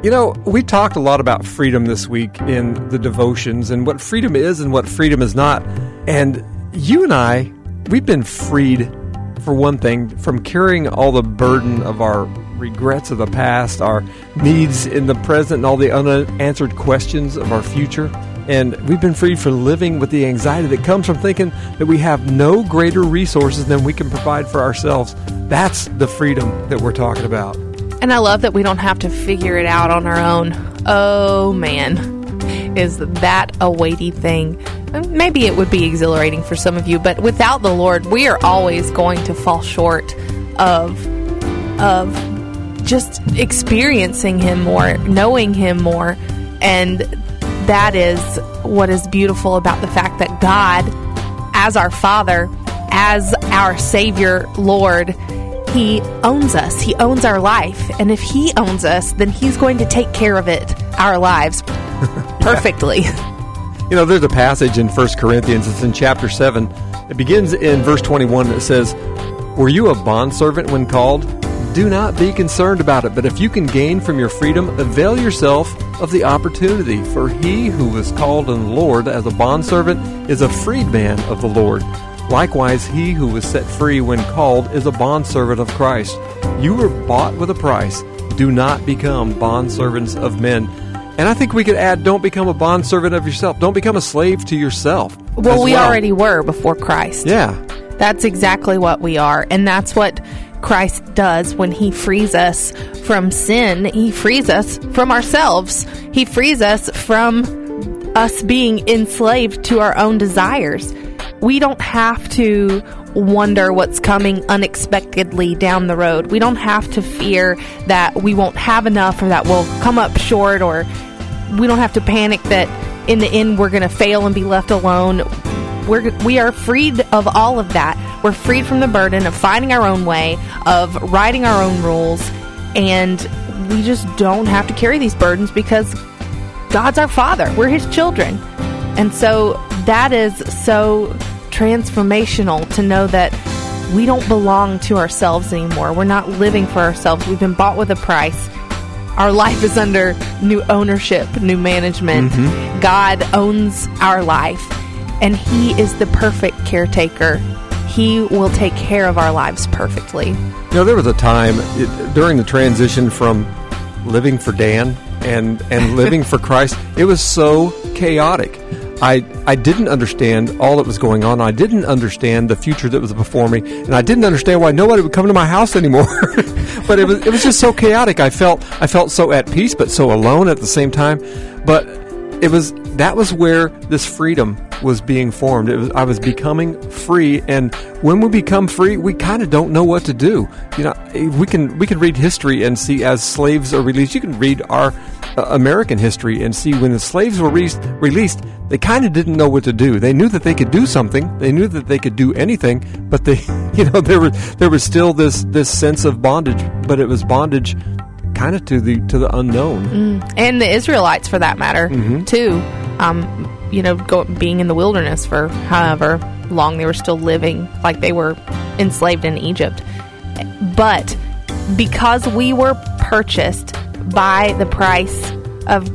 You know, we talked a lot about freedom this week in the devotions and what freedom is and what freedom is not. And you and I, we've been freed, for one thing, from carrying all the burden of our regrets of the past, our needs in the present, and all the unanswered questions of our future. And we've been freed from living with the anxiety that comes from thinking that we have no greater resources than we can provide for ourselves. That's the freedom that we're talking about. And I love that we don't have to figure it out on our own. Oh man, is that a weighty thing? Uh, maybe it would be exhilarating for some of you, but without the Lord, we are always going to fall short of of just experiencing him more, knowing him more. And that is what is beautiful about the fact that God as our Father, as our Savior, Lord, he owns us. He owns our life. And if He owns us, then He's going to take care of it, our lives, perfectly. You know, there's a passage in 1 Corinthians, it's in chapter 7. It begins in verse 21. It says, Were you a bondservant when called? Do not be concerned about it, but if you can gain from your freedom, avail yourself of the opportunity. For he who was called in the Lord as a bondservant is a freedman of the Lord. Likewise, he who was set free when called is a bondservant of Christ. You were bought with a price. Do not become bondservants of men. And I think we could add don't become a bondservant of yourself. Don't become a slave to yourself. Well, we well. already were before Christ. Yeah. That's exactly what we are. And that's what Christ does when he frees us from sin. He frees us from ourselves. He frees us from us being enslaved to our own desires we don't have to wonder what's coming unexpectedly down the road. We don't have to fear that we won't have enough or that we'll come up short or we don't have to panic that in the end we're going to fail and be left alone. We're, we are freed of all of that. We're freed from the burden of finding our own way, of writing our own rules, and we just don't have to carry these burdens because God's our Father. We're His children. And so that is so transformational to know that we don't belong to ourselves anymore. We're not living for ourselves. We've been bought with a price. Our life is under new ownership, new management. Mm-hmm. God owns our life, and He is the perfect caretaker. He will take care of our lives perfectly. You know, there was a time it, during the transition from living for Dan and and living for Christ. It was so chaotic. I, I didn't understand all that was going on. I didn't understand the future that was before me, and I didn't understand why nobody would come to my house anymore. but it was it was just so chaotic. I felt I felt so at peace, but so alone at the same time. But it was that was where this freedom was being formed. It was I was becoming free, and when we become free, we kind of don't know what to do. You know, we can we can read history and see as slaves are released. You can read our uh, American history and see when the slaves were re- released, they kind of didn't know what to do. They knew that they could do something. They knew that they could do anything, but they, you know, there was there was still this this sense of bondage, but it was bondage kind of to the to the unknown. Mm. And the Israelites, for that matter, mm-hmm. too. Um, you know, go, being in the wilderness for however long they were still living like they were enslaved in Egypt. But because we were purchased by the price of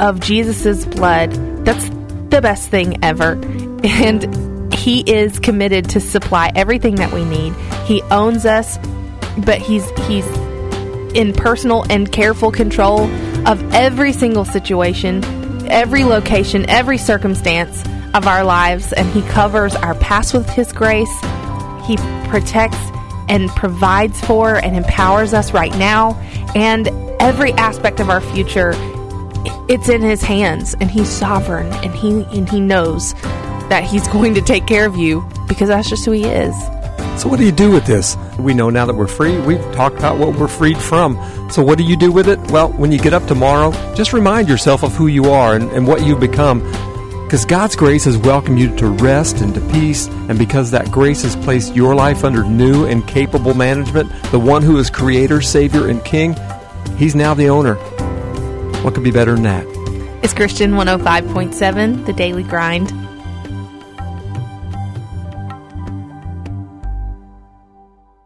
of Jesus's blood, that's the best thing ever. And he is committed to supply everything that we need. He owns us, but he's he's in personal and careful control of every single situation, every location, every circumstance of our lives and he covers our past with his grace. He protects and provides for and empowers us right now and every aspect of our future it's in his hands and he's sovereign and he and he knows that he's going to take care of you because that's just who he is. So what do you do with this? We know now that we're free. We've talked about what we're freed from. So what do you do with it? Well, when you get up tomorrow, just remind yourself of who you are and, and what you've become. Because God's grace has welcomed you to rest and to peace, and because that grace has placed your life under new and capable management, the one who is Creator, Savior, and King, He's now the owner. What could be better than that? It's Christian 105.7, The Daily Grind.